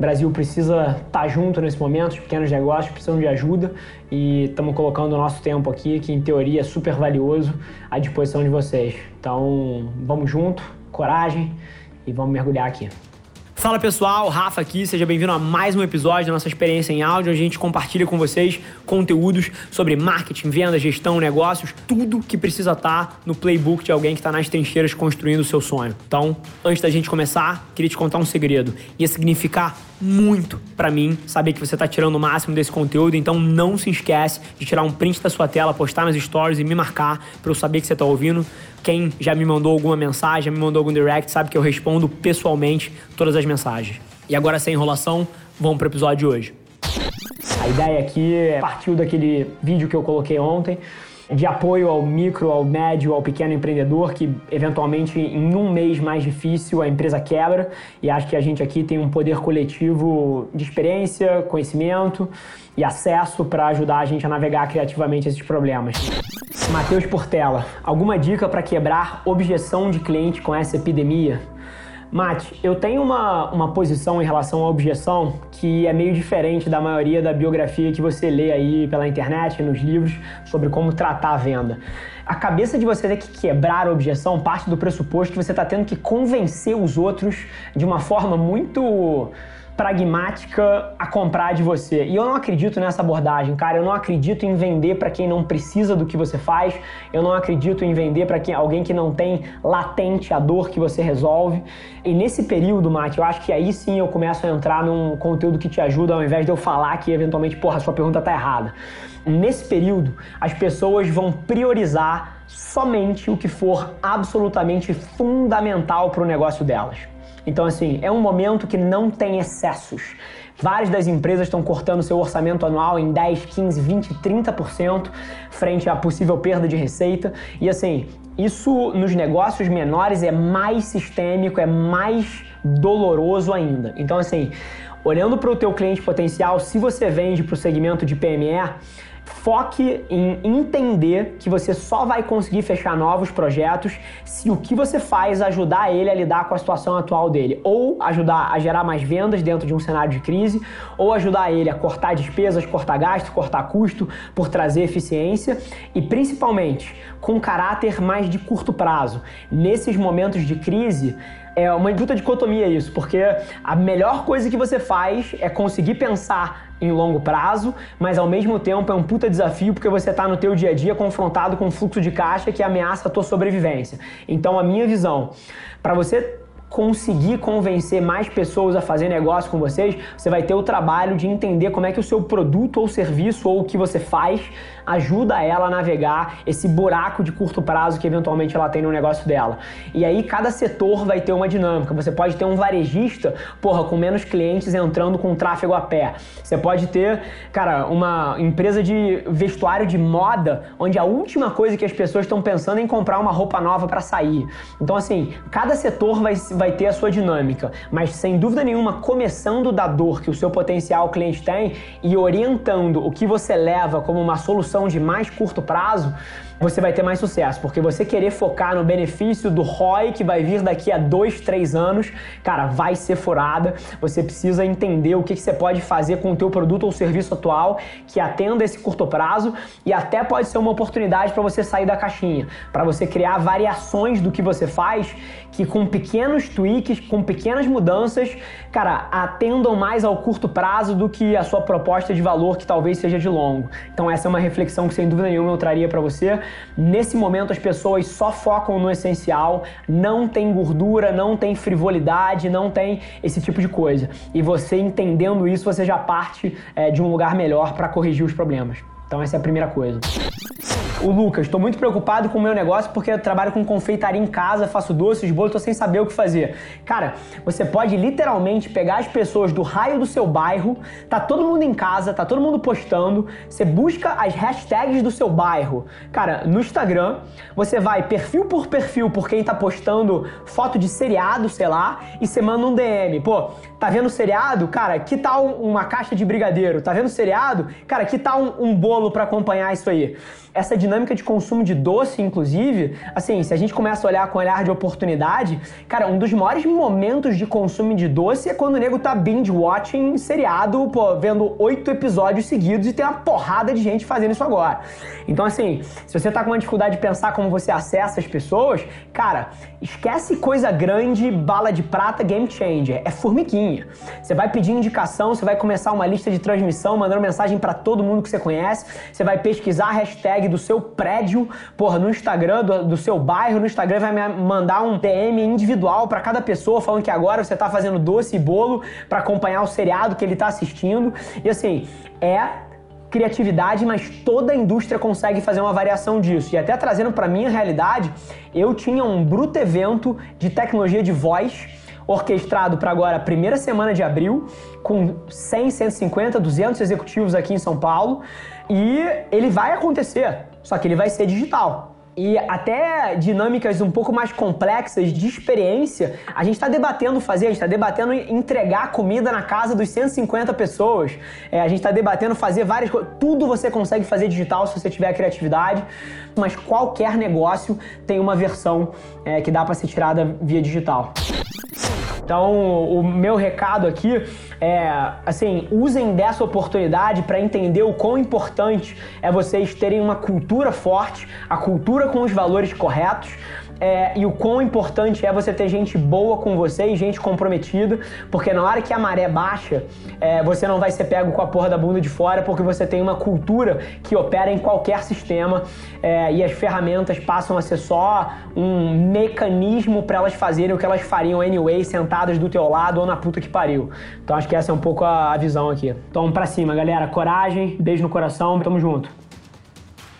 O Brasil precisa estar tá junto nesse momento, os pequenos negócios precisam de ajuda e estamos colocando o nosso tempo aqui, que em teoria é super valioso, à disposição de vocês. Então, vamos junto, coragem e vamos mergulhar aqui. Fala pessoal, Rafa aqui, seja bem-vindo a mais um episódio da nossa experiência em áudio, onde a gente compartilha com vocês conteúdos sobre marketing, venda, gestão, negócios, tudo que precisa estar tá no playbook de alguém que está nas trincheiras construindo o seu sonho. Então, antes da gente começar, queria te contar um segredo. Ia significar muito para mim saber que você está tirando o máximo desse conteúdo, então não se esquece de tirar um print da sua tela, postar nas stories e me marcar para eu saber que você está ouvindo. Quem já me mandou alguma mensagem, já me mandou algum direct, sabe que eu respondo pessoalmente todas as mensagens. E agora, sem enrolação, vamos para o episódio de hoje. A ideia aqui partiu daquele vídeo que eu coloquei ontem, de apoio ao micro, ao médio, ao pequeno empreendedor que eventualmente em um mês mais difícil a empresa quebra e acho que a gente aqui tem um poder coletivo de experiência, conhecimento e acesso para ajudar a gente a navegar criativamente esses problemas. Matheus Portela, alguma dica para quebrar objeção de cliente com essa epidemia? Mate, eu tenho uma, uma posição em relação à objeção que é meio diferente da maioria da biografia que você lê aí pela internet, nos livros, sobre como tratar a venda. A cabeça de você ter que quebrar a objeção parte do pressuposto que você está tendo que convencer os outros de uma forma muito pragmática a comprar de você. E eu não acredito nessa abordagem, cara. Eu não acredito em vender para quem não precisa do que você faz. Eu não acredito em vender para quem alguém que não tem latente a dor que você resolve. E nesse período, Mate, eu acho que aí sim eu começo a entrar num conteúdo que te ajuda ao invés de eu falar que eventualmente, porra, sua pergunta tá errada. Nesse período, as pessoas vão priorizar somente o que for absolutamente fundamental para o negócio delas. Então, assim, é um momento que não tem excessos. Várias das empresas estão cortando seu orçamento anual em 10, 15, 20, 30% frente à possível perda de receita. E assim, isso nos negócios menores é mais sistêmico, é mais doloroso ainda. Então, assim, olhando para o teu cliente potencial, se você vende para o segmento de PME, Foque em entender que você só vai conseguir fechar novos projetos se o que você faz ajudar ele a lidar com a situação atual dele, ou ajudar a gerar mais vendas dentro de um cenário de crise, ou ajudar ele a cortar despesas, cortar gasto, cortar custo por trazer eficiência e principalmente com caráter mais de curto prazo. Nesses momentos de crise, é uma puta dicotomia isso, porque a melhor coisa que você faz é conseguir pensar em longo prazo, mas ao mesmo tempo é um puta desafio porque você está no teu dia a dia confrontado com um fluxo de caixa que ameaça a tua sobrevivência. Então a minha visão, para você conseguir convencer mais pessoas a fazer negócio com vocês, você vai ter o trabalho de entender como é que o seu produto ou serviço ou o que você faz ajuda ela a navegar esse buraco de curto prazo que eventualmente ela tem no negócio dela. E aí cada setor vai ter uma dinâmica. Você pode ter um varejista, porra, com menos clientes entrando com tráfego a pé. Você pode ter, cara, uma empresa de vestuário de moda, onde a última coisa que as pessoas estão pensando é em comprar uma roupa nova para sair. Então assim, cada setor vai vai ter a sua dinâmica, mas sem dúvida nenhuma, começando da dor que o seu potencial cliente tem e orientando o que você leva como uma solução de mais curto prazo, você vai ter mais sucesso, porque você querer focar no benefício do ROI que vai vir daqui a dois, três anos, cara, vai ser furada. Você precisa entender o que, que você pode fazer com o teu produto ou serviço atual que atenda esse curto prazo e até pode ser uma oportunidade para você sair da caixinha, para você criar variações do que você faz que com pequenos tweaks, com pequenas mudanças, cara, atendam mais ao curto prazo do que a sua proposta de valor que talvez seja de longo. Então essa é uma reflexão que sem dúvida nenhuma eu traria para você. Nesse momento as pessoas só focam no essencial, não tem gordura, não tem frivolidade, não tem esse tipo de coisa. E você entendendo isso, você já parte é, de um lugar melhor para corrigir os problemas. Então essa é a primeira coisa. O Lucas, estou muito preocupado com o meu negócio porque eu trabalho com confeitaria em casa, faço doces, bolos, estou sem saber o que fazer. Cara, você pode literalmente pegar as pessoas do raio do seu bairro, tá todo mundo em casa, tá todo mundo postando, você busca as hashtags do seu bairro. Cara, no Instagram, você vai perfil por perfil por quem tá postando foto de seriado, sei lá, e você manda um DM. Pô, tá vendo seriado? Cara, que tal uma caixa de brigadeiro? Tá vendo seriado? Cara, que tal um, um bolo bolo para acompanhar isso aí. Essa dinâmica de consumo de doce, inclusive, assim, se a gente começa a olhar com olhar de oportunidade, cara, um dos maiores momentos de consumo de doce é quando o nego tá binge-watching seriado, pô, vendo oito episódios seguidos e tem uma porrada de gente fazendo isso agora. Então, assim, se você tá com uma dificuldade de pensar como você acessa as pessoas, cara, esquece coisa grande, bala de prata, game changer. É formiguinha. Você vai pedir indicação, você vai começar uma lista de transmissão, mandando mensagem para todo mundo que você conhece, você vai pesquisar a hashtag do seu prédio, porra, no Instagram, do, do seu bairro, no Instagram vai mandar um DM individual para cada pessoa falando que agora você tá fazendo doce e bolo para acompanhar o seriado que ele tá assistindo. E assim, é criatividade, mas toda a indústria consegue fazer uma variação disso. E até trazendo para minha realidade, eu tinha um bruto evento de tecnologia de voz orquestrado para agora a primeira semana de abril, com 100, 150, 200 executivos aqui em São Paulo, e ele vai acontecer, só que ele vai ser digital. E até dinâmicas um pouco mais complexas de experiência, a gente está debatendo fazer, a gente está debatendo entregar comida na casa dos 150 pessoas, é, a gente está debatendo fazer várias coisas, tudo você consegue fazer digital se você tiver criatividade, mas qualquer negócio tem uma versão é, que dá para ser tirada via digital. Então, o meu recado aqui é, assim, usem dessa oportunidade para entender o quão importante é vocês terem uma cultura forte, a cultura com os valores corretos, é, e o quão importante é você ter gente boa com você e gente comprometida, porque na hora que a maré baixa, é, você não vai ser pego com a porra da bunda de fora, porque você tem uma cultura que opera em qualquer sistema é, e as ferramentas passam a ser só um mecanismo para elas fazerem o que elas fariam anyway, sentadas do teu lado ou na puta que pariu. Então acho que essa é um pouco a, a visão aqui. Então pra cima, galera. Coragem, beijo no coração, tamo junto.